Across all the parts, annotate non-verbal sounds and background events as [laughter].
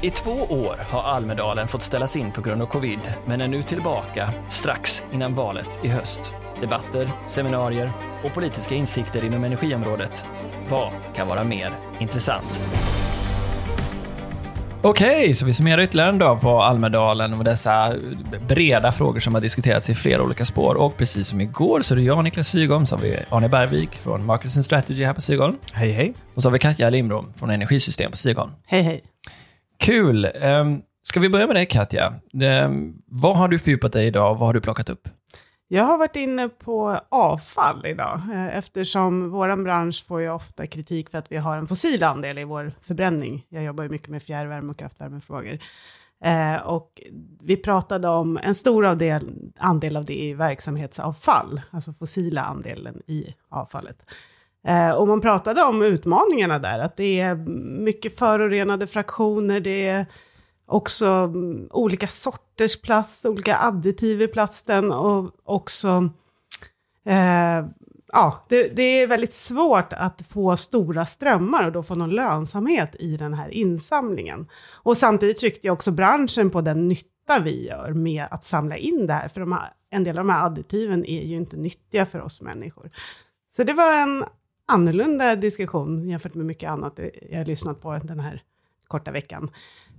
I två år har Almedalen fått ställas in på grund av covid, men är nu tillbaka strax innan valet i höst. Debatter, seminarier och politiska insikter inom energiområdet. Vad kan vara mer intressant? Okej, så vi summerar ytterligare en dag på Almedalen och dessa breda frågor som har diskuterats i flera olika spår. Och precis som igår så är det jag, Niklas Sygholm, så har vi Arne Bergvik från Markets and Strategy här på Sygholm. Hej, hej. Och så har vi Katja Lindblom från Energisystem på Sygholm. Hej, hej. Kul! Um, ska vi börja med dig Katja? Um, vad har du fördjupat dig idag och vad har du plockat upp? Jag har varit inne på avfall idag, eh, eftersom vår bransch får ju ofta kritik för att vi har en fossil andel i vår förbränning. Jag jobbar ju mycket med fjärrvärme och kraftvärmefrågor. Eh, och vi pratade om en stor andel, andel av det i verksamhetsavfall, alltså fossila andelen i avfallet. Eh, och man pratade om utmaningarna där, att det är mycket förorenade fraktioner, det är också mm, olika sorters plast, olika additiv i plasten och också eh, ja, det, det, är väldigt svårt att få stora strömmar och då få någon lönsamhet i den här insamlingen. Och samtidigt tryckte jag också branschen på den nytta vi gör med att samla in det här, för de här, en del av de här additiven är ju inte nyttiga för oss människor. Så det var en annorlunda diskussion jämfört med mycket annat jag har lyssnat på den här korta veckan.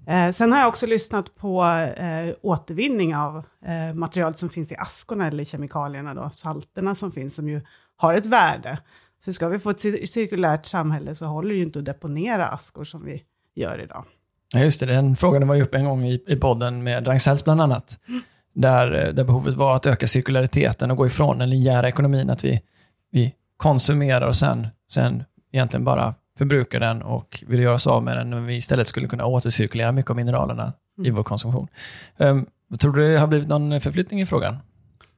Eh, sen har jag också lyssnat på eh, återvinning av eh, materialet som finns i askorna eller kemikalierna, då, salterna som finns, som ju har ett värde. Så ska vi få ett cir cirkulärt samhälle så håller det ju inte att deponera askor som vi gör idag. Ja, just det. Den frågan var ju uppe en gång i, i podden med Ragn bland annat. Mm. Där, eh, där behovet var att öka cirkulariteten och gå ifrån den linjära ekonomin, att vi, vi konsumerar och sen, sen egentligen bara förbrukar den och vill göra oss av med den, men vi istället skulle kunna återcirkulera mycket av mineralerna mm. i vår konsumtion. Um, tror du det har blivit någon förflyttning i frågan?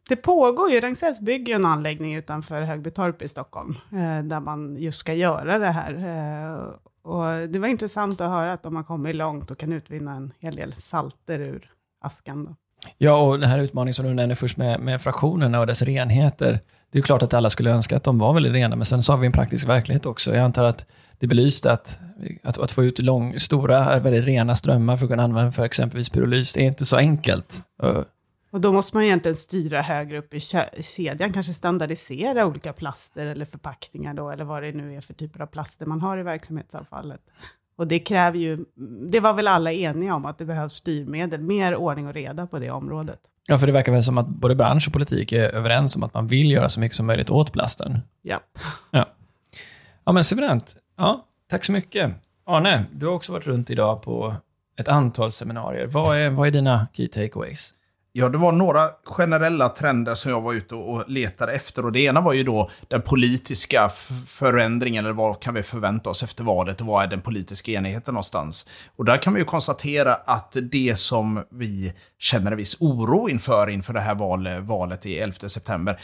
Det pågår ju, Ragn-Sells bygger en anläggning utanför Högbytorp i Stockholm, eh, där man just ska göra det här. Eh, och det var intressant att höra att de har kommit långt och kan utvinna en hel del salter ur askan. Då. Ja, och den här utmaningen som du nämnde först med, med fraktionerna och dess renheter. Det är klart att alla skulle önska att de var väldigt rena, men sen så har vi en praktisk verklighet också. Jag antar att det belyste att, att, att få ut lång, stora, väldigt rena strömmar för att kunna använda för exempelvis pyrolys, det är inte så enkelt. Uh. Och då måste man egentligen styra högre upp i kedjan, kanske standardisera olika plaster eller förpackningar då, eller vad det nu är för typer av plaster man har i verksamhetsavfallet. Och det kräver ju, det var väl alla eniga om, att det behövs styrmedel, mer ordning och reda på det området. Ja, för det verkar väl som att både bransch och politik är överens om att man vill göra så mycket som möjligt åt plasten. Ja. Ja, ja men suveränt. Ja, tack så mycket. Arne, du har också varit runt idag på ett antal seminarier. Vad är, vad är dina key takeaways? Ja, det var några generella trender som jag var ute och letade efter. Och det ena var ju då den politiska förändringen, eller vad kan vi förvänta oss efter valet och vad är den politiska enigheten någonstans? Och där kan vi ju konstatera att det som vi känner en viss oro inför, inför det här valet i 11 september,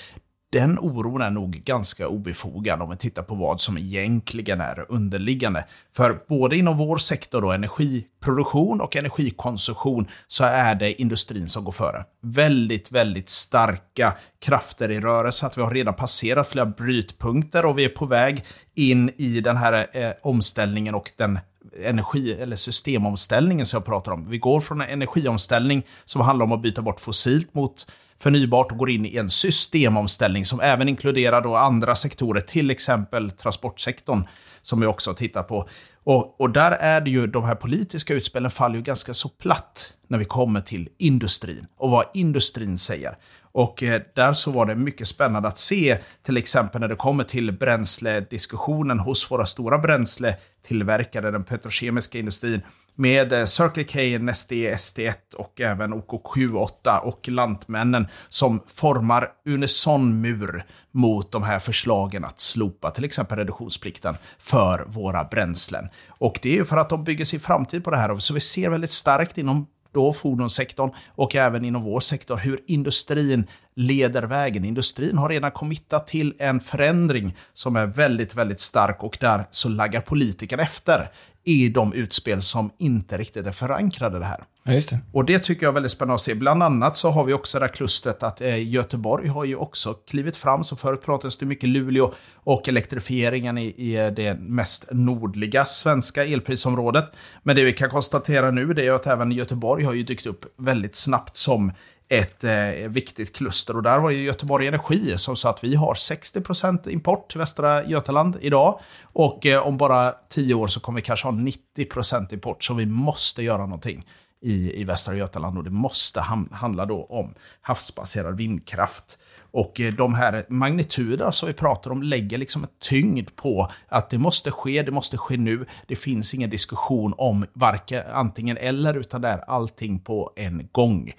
den oron är nog ganska obefogad om vi tittar på vad som egentligen är underliggande. För både inom vår sektor, då, energiproduktion och energikonsumtion, så är det industrin som går före. Väldigt, väldigt starka krafter i rörelse. Att vi har redan passerat flera brytpunkter och vi är på väg in i den här eh, omställningen och den energi eller systemomställningen som jag pratar om. Vi går från en energiomställning som handlar om att byta bort fossilt mot förnybart och går in i en systemomställning som även inkluderar då andra sektorer, till exempel transportsektorn, som vi också tittar på. Och, och där är det ju, de här politiska utspelen faller ju ganska så platt när vi kommer till industrin och vad industrin säger. Och eh, där så var det mycket spännande att se, till exempel när det kommer till bränslediskussionen hos våra stora bränsletillverkare, den petrokemiska industrin, med eh, Circle K, Neste, ST1 och även OK78 och Lantmännen som formar unison mur mot de här förslagen att slopa till exempel reduktionsplikten för våra bränslen. Och det är ju för att de bygger sin framtid på det här, så vi ser väldigt starkt inom då fordonssektorn och även inom vår sektor hur industrin leder vägen. Industrin har redan committat till en förändring som är väldigt, väldigt stark och där så laggar politikerna efter är de utspel som inte riktigt är förankrade det här. Ja, det. Och det tycker jag är väldigt spännande att se. Bland annat så har vi också det här klustret att eh, Göteborg har ju också klivit fram. Så förut pratades det mycket Luleå och elektrifieringen i, i det mest nordliga svenska elprisområdet. Men det vi kan konstatera nu det är att även Göteborg har ju dykt upp väldigt snabbt som ett eh, viktigt kluster. Och där var ju Göteborg Energi som sa att vi har 60% import till Västra Götaland idag. Och eh, om bara 10 år så kommer vi kanske ha 90% import. Så vi måste göra någonting i, i Västra Götaland och det måste ham- handla då om havsbaserad vindkraft. Och eh, de här magnituderna som vi pratar om lägger liksom en tyngd på att det måste ske, det måste ske nu. Det finns ingen diskussion om varken antingen eller, utan det är allting på en gång.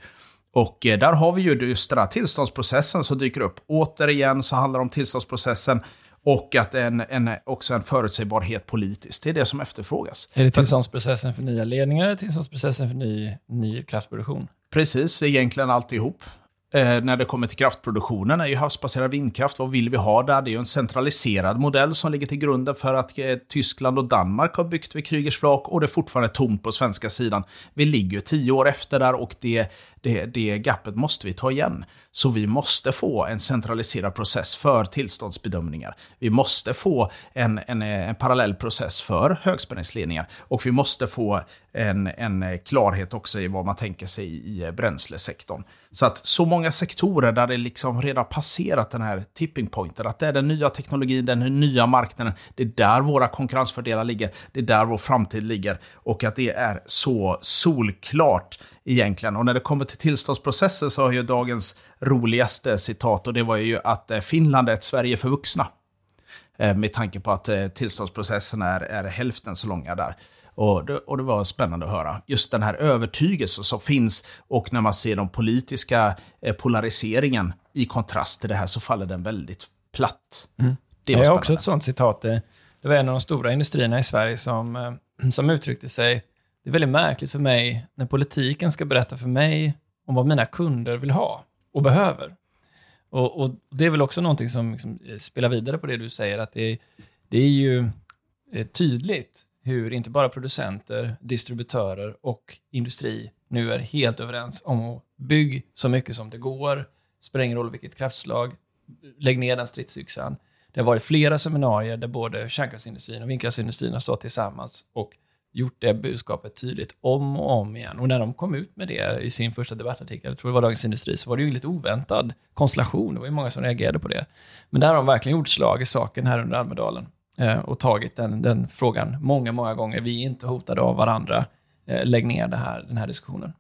Och eh, där har vi ju just den här tillståndsprocessen som dyker upp. Återigen så handlar det om tillståndsprocessen och att en, en, också en förutsägbarhet politiskt. Det är det som efterfrågas. Är det tillståndsprocessen för nya ledningar eller tillståndsprocessen för ny, ny kraftproduktion? Precis, egentligen alltihop. Eh, när det kommer till kraftproduktionen är ju havsbaserad vindkraft. Vad vill vi ha där? Det är ju en centraliserad modell som ligger till grunden för att eh, Tyskland och Danmark har byggt vid Krügers flak och det är fortfarande tomt på svenska sidan. Vi ligger ju tio år efter där och det, det, det gapet måste vi ta igen. Så vi måste få en centraliserad process för tillståndsbedömningar. Vi måste få en, en, eh, en parallell process för högspänningsledningar. Och vi måste få en, en eh, klarhet också i vad man tänker sig i eh, bränslesektorn. Så att så många sektorer där det liksom redan passerat den här tipping pointen, att det är den nya teknologin, den nya marknaden, det är där våra konkurrensfördelar ligger, det är där vår framtid ligger och att det är så solklart egentligen. Och när det kommer till tillståndsprocessen så har ju dagens roligaste citat och det var ju att eh, Finland är ett Sverige för vuxna. Med tanke på att tillståndsprocessen är, är hälften så långa där. Och det, och det, var spännande att höra. Just den här övertygelsen som finns och när man ser den politiska polariseringen i kontrast till det här så faller den väldigt platt. Mm. Det Jag har också ett sånt citat. Det var en av de stora industrierna i Sverige som, som uttryckte sig det är väldigt märkligt för mig när politiken ska berätta för mig om vad mina kunder vill ha och behöver. Och, och det är väl också någonting som liksom spelar vidare på det du säger, att det, det är ju eh, tydligt hur inte bara producenter, distributörer och industri nu är helt överens om att bygga så mycket som det går, spelar ingen roll vilket kraftslag, lägg ner den stridsyxan. Det har varit flera seminarier där både kärnkraftsindustrin och vindkraftsindustrin har stått tillsammans och gjort det budskapet tydligt om och om igen. Och när de kom ut med det i sin första debattartikel, jag tror det var Dagens Industri, så var det ju en lite oväntad konstellation. Det var ju många som reagerade på det. Men där har de verkligen gjort slag i saken här under Almedalen Eh, och tagit den, den frågan många, många gånger. Vi är inte hotade av varandra. Eh, lägg ner det här, den här diskussionen.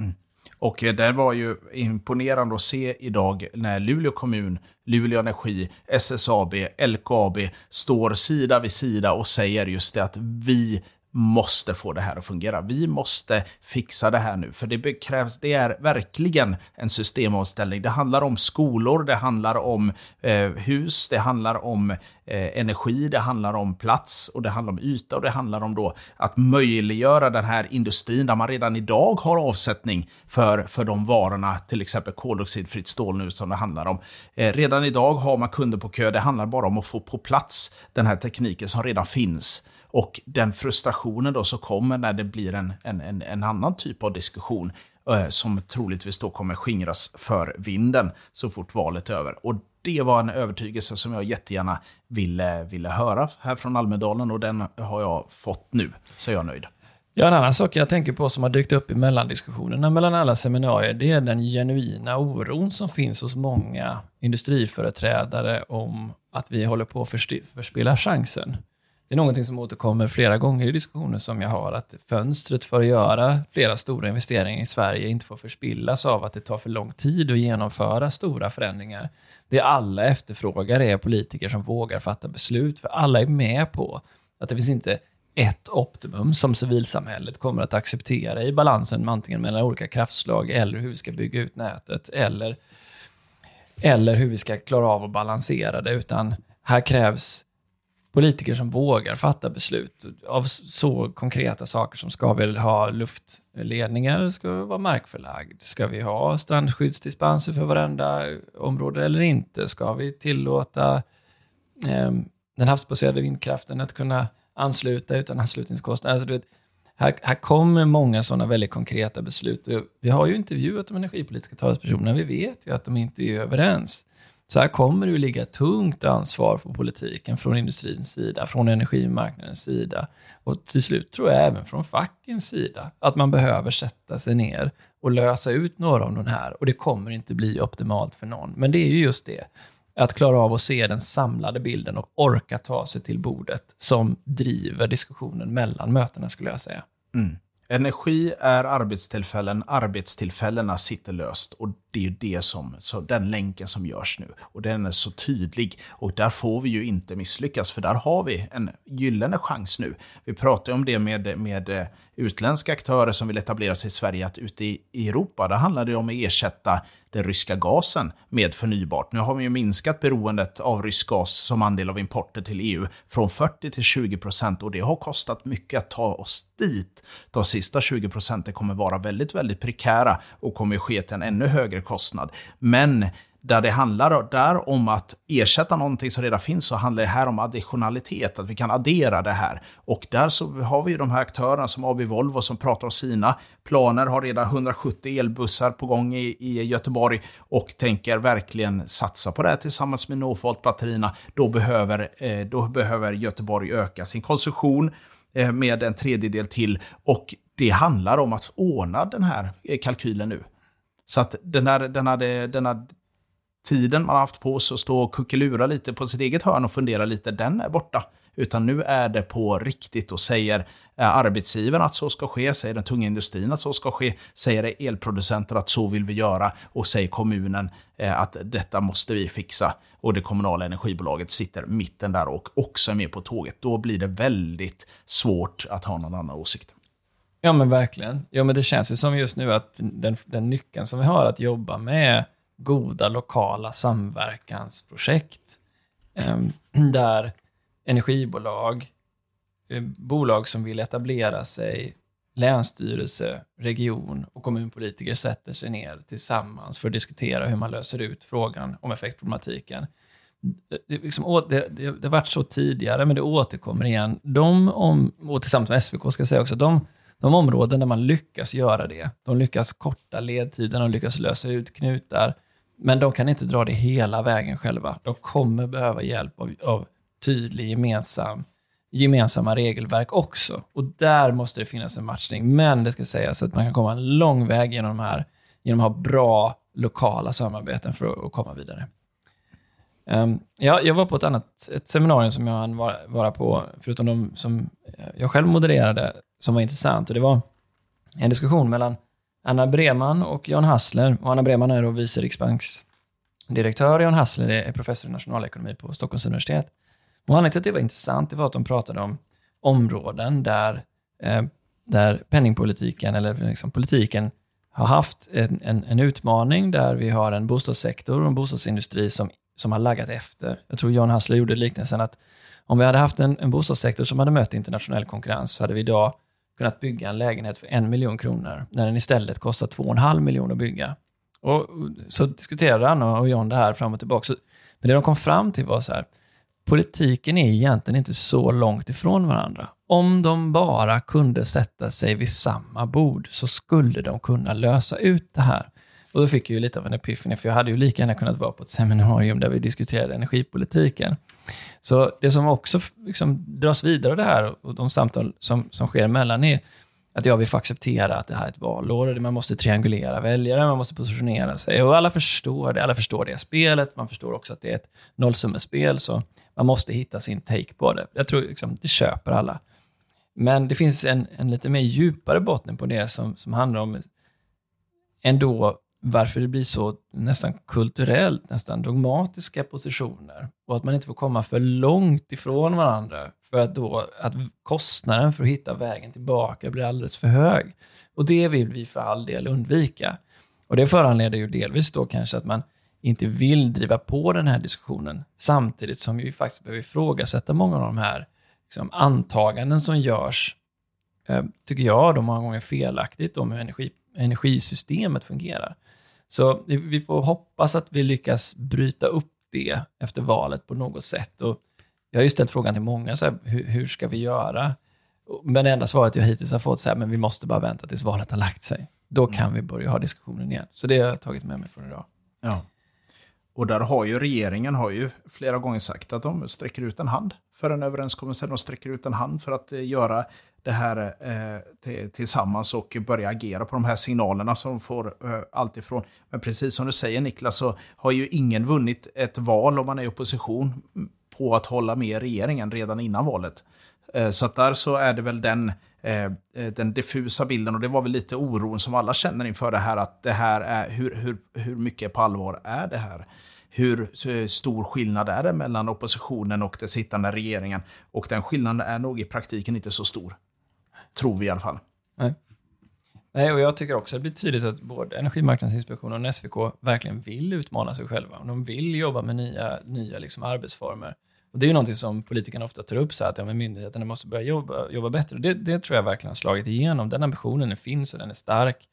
Mm. Och eh, det var ju imponerande att se idag när Luleå kommun, Luleå Energi, SSAB, LKAB står sida vid sida och säger just det att vi måste få det här att fungera. Vi måste fixa det här nu, för det krävs, det är verkligen en systemomställning. Det handlar om skolor, det handlar om eh, hus, det handlar om eh, energi, det handlar om plats och det handlar om yta och det handlar om då att möjliggöra den här industrin där man redan idag har avsättning för, för de varorna, till exempel koldioxidfritt stål nu som det handlar om. Eh, redan idag har man kunder på kö, det handlar bara om att få på plats den här tekniken som redan finns. Och den frustrationen då som kommer när det blir en, en, en, en annan typ av diskussion eh, som troligtvis då kommer skingras för vinden så fort valet är över. Och det var en övertygelse som jag jättegärna ville, ville höra här från Almedalen och den har jag fått nu, så jag är nöjd. Ja, en annan sak jag tänker på som har dykt upp i mellandiskussionerna mellan alla seminarier, det är den genuina oron som finns hos många industriföreträdare om att vi håller på att förspilla chansen. Det är någonting som återkommer flera gånger i diskussioner som jag har, att fönstret för att göra flera stora investeringar i Sverige inte får förspillas av att det tar för lång tid att genomföra stora förändringar. Det alla efterfrågar är politiker som vågar fatta beslut, för alla är med på att det finns inte ett optimum som civilsamhället kommer att acceptera i balansen antingen mellan olika kraftslag eller hur vi ska bygga ut nätet eller, eller hur vi ska klara av att balansera det, utan här krävs politiker som vågar fatta beslut av så konkreta saker som ska vi ha luftledningar, ska vi vara markförlagd, ska vi ha strandskyddsdispenser för varenda område eller inte, ska vi tillåta eh, den havsbaserade vindkraften att kunna ansluta utan anslutningskostnader. Alltså, du vet, här, här kommer många sådana väldigt konkreta beslut. Vi har ju intervjuat de energipolitiska talespersonerna, vi vet ju att de inte är överens. Så här kommer det ju ligga tungt ansvar på politiken från industrins sida, från energimarknadens sida och till slut tror jag även från fackens sida, att man behöver sätta sig ner och lösa ut några av de här och det kommer inte bli optimalt för någon. Men det är ju just det, att klara av att se den samlade bilden och orka ta sig till bordet som driver diskussionen mellan mötena skulle jag säga. Mm. Energi är arbetstillfällen, arbetstillfällena sitter löst och det är ju det som, så den länken som görs nu. Och den är så tydlig och där får vi ju inte misslyckas för där har vi en gyllene chans nu. Vi pratar om det med, med eh, utländska aktörer som vill etablera sig i Sverige, att ute i Europa, där handlar det om att ersätta den ryska gasen med förnybart. Nu har vi ju minskat beroendet av rysk gas som andel av importen till EU från 40 till 20 procent och det har kostat mycket att ta oss dit. De sista 20 procenten kommer vara väldigt, väldigt prekära och kommer ske till en ännu högre kostnad. Men där det handlar där om att ersätta någonting som redan finns så handlar det här om additionalitet, att vi kan addera det här. Och där så har vi de här aktörerna som AB Volvo som pratar om sina planer, har redan 170 elbussar på gång i, i Göteborg och tänker verkligen satsa på det här tillsammans med Northvolt-batterierna. Då behöver, eh, då behöver Göteborg öka sin konsumtion eh, med en tredjedel till och det handlar om att ordna den här eh, kalkylen nu. Så att den här, den hade, den här tiden man har haft på sig att stå och kuckelura lite på sitt eget hörn och fundera lite, den är borta. Utan nu är det på riktigt och säger eh, arbetsgivaren att så ska ske, säger den tunga industrin att så ska ske, säger elproducenter att så vill vi göra och säger kommunen eh, att detta måste vi fixa. Och det kommunala energibolaget sitter mitten där och också är med på tåget. Då blir det väldigt svårt att ha någon annan åsikt. Ja men verkligen. Ja men det känns ju som just nu att den, den nyckeln som vi har att jobba med goda lokala samverkansprojekt eh, [clears throat] där energibolag, eh, bolag som vill etablera sig, länsstyrelse, region och kommunpolitiker sätter sig ner tillsammans för att diskutera hur man löser ut frågan om effektproblematiken. Det, liksom, det, det, det har varit så tidigare, men det återkommer igen. De, om, och tillsammans med SVK ska jag säga också, de, de områden där man lyckas göra det, de lyckas korta ledtiden, de lyckas lösa ut knutar, men de kan inte dra det hela vägen själva. De kommer behöva hjälp av, av tydlig gemensam, gemensamma regelverk också. Och där måste det finnas en matchning. Men det ska sägas att man kan komma en lång väg genom, de här, genom att ha bra lokala samarbeten för att komma vidare. Um, ja, jag var på ett annat ett seminarium som jag hann vara, vara på, förutom de som jag själv modererade, som var intressant. Och det var en diskussion mellan Anna Breman och Jan Hassler. Och Anna Breman är då vice riksbanksdirektör. Jan Hassler är professor i nationalekonomi på Stockholms universitet. Och anledningen till att det var intressant det var att de pratade om områden där, eh, där penningpolitiken, eller liksom politiken, har haft en, en, en, utmaning där vi har en bostadssektor och en bostadsindustri som, som har laggat efter. Jag tror Jan Hassler gjorde liknelsen att om vi hade haft en, en bostadssektor som hade mött internationell konkurrens så hade vi idag kunnat bygga en lägenhet för en miljon kronor, när den istället kostar två och en halv miljon att bygga. Och så diskuterade Anna och John det här fram och tillbaka. Men det de kom fram till var så här, politiken är egentligen inte så långt ifrån varandra. Om de bara kunde sätta sig vid samma bord så skulle de kunna lösa ut det här. Och då fick jag ju lite av en epiphany, för jag hade ju lika gärna kunnat vara på ett seminarium där vi diskuterade energipolitiken. Så det som också liksom dras vidare av det här och de samtal som, som sker emellan är att ja, vi får acceptera att det här är ett valår, och man måste triangulera väljare, man måste positionera sig. Och alla förstår det, alla förstår det spelet, man förstår också att det är ett nollsummespel, så man måste hitta sin take på det. Jag tror liksom, det köper alla. Men det finns en, en lite mer djupare botten på det som, som handlar om ändå varför det blir så nästan kulturellt, nästan dogmatiska positioner. Och att man inte får komma för långt ifrån varandra för att då att kostnaden för att hitta vägen tillbaka blir alldeles för hög. Och det vill vi för all del undvika. Och det föranleder ju delvis då kanske att man inte vill driva på den här diskussionen samtidigt som vi faktiskt behöver ifrågasätta många av de här liksom, antaganden som görs, eh, tycker jag, då många gånger felaktigt om hur energi, energisystemet fungerar. Så vi får hoppas att vi lyckas bryta upp det efter valet på något sätt. Och Jag har ju ställt frågan till många, så här, hur, hur ska vi göra? Men det enda svaret jag hittills har fått så här, men vi måste bara vänta tills valet har lagt sig. Då kan Mm. vi börja ha diskussionen igen. Så det har jag tagit med mig från idag. Ja. Och där har ju regeringen har ju flera gånger sagt att de sträcker ut en hand för en överenskommelse. De sträcker ut en hand för att eh, göra det här eh, tillsammans och börja agera på de här signalerna som de får eh, allt ifrån. Men precis som du säger Niklas så har ju ingen vunnit ett val om man är i opposition på att hålla med regeringen redan innan valet. Eh, Så att där så är det väl den, eh, den diffusa bilden och det var väl lite oron som alla känner inför det här att det här är, hur, hur, hur mycket på allvar är det här? Hur eh, stor skillnad är det mellan oppositionen och den sittande regeringen? Och den skillnaden är nog i praktiken inte så stor. Tror vi i alla fall. Nej, och jag tycker också att det blir tydligt att både Energimarknadsinspektionen och SVK verkligen vill utmana sig själva. Och de vill jobba med nya, nya liksom arbetsformer. Och det är ju någonting som politikerna ofta tar upp, så att ja, men myndigheterna måste börja jobba, jobba bättre. Det, det tror jag verkligen har slagit igenom. Den ambitionen finns och den är stark.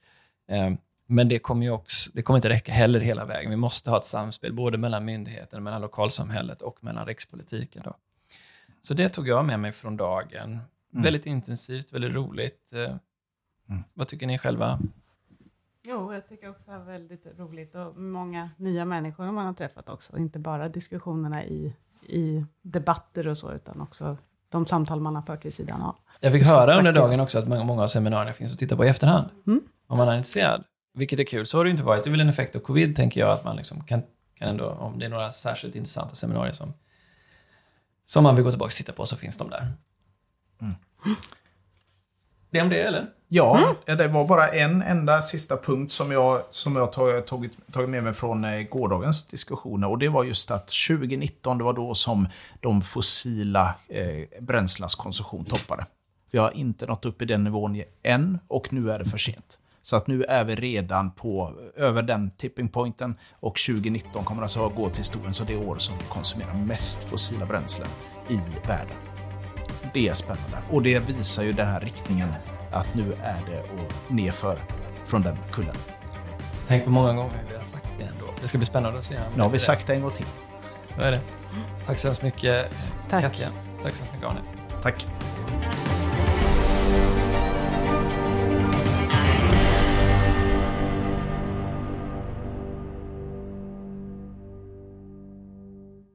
Eh, men det kommer ju också, det kommer inte räcka heller hela vägen. Vi måste ha ett samspel både mellan myndigheten, mellan lokalsamhället och mellan rikspolitiken. Då. Så det tog jag med mig från dagen. Väldigt intensivt, väldigt roligt. Eh, Vad tycker ni själva? Jo, jag tycker också det är väldigt roligt och många nya människor man har träffat också. Inte bara diskussionerna i, i debatter och så, utan också de samtal man har fört vid sidan av. Jag fick höra under dagen också att många många av seminarierna finns att titta på i efterhand. Mm. Om man är intresserad. Vilket är kul. Så har det inte varit. Det är väl en effekt av covid, tänker jag, att man liksom kan, kan ändå, om det är några särskilt intressanta seminarier som, som man vill gå tillbaka och titta på, så finns de där. Mm. Det om det, eller? Ja, det var bara en enda sista punkt som jag, som jag tag- tagit, tagit med mig från eh, gårdagens diskussioner. Och det var just att 2019, det var då som de fossila eh, bränslenas konsumtion toppade. Vi har inte nått upp i den nivån än och nu är det för sent. Så att nu är vi redan på över den tipping pointen och 2019 kommer alltså att gå till historien så det år som vi konsumerar mest fossila bränslen i världen. Det är spännande. Och det visar ju den här riktningen att nu är det och nerför från den kullen. Tänk på många gånger vi har sagt det ändå. Det ska bli spännande att se. Nu har vi sagt det en gång till. Så är det. Tack så hemskt mycket, Tack. Katja. Tack så hemskt mycket, Arne. Tack.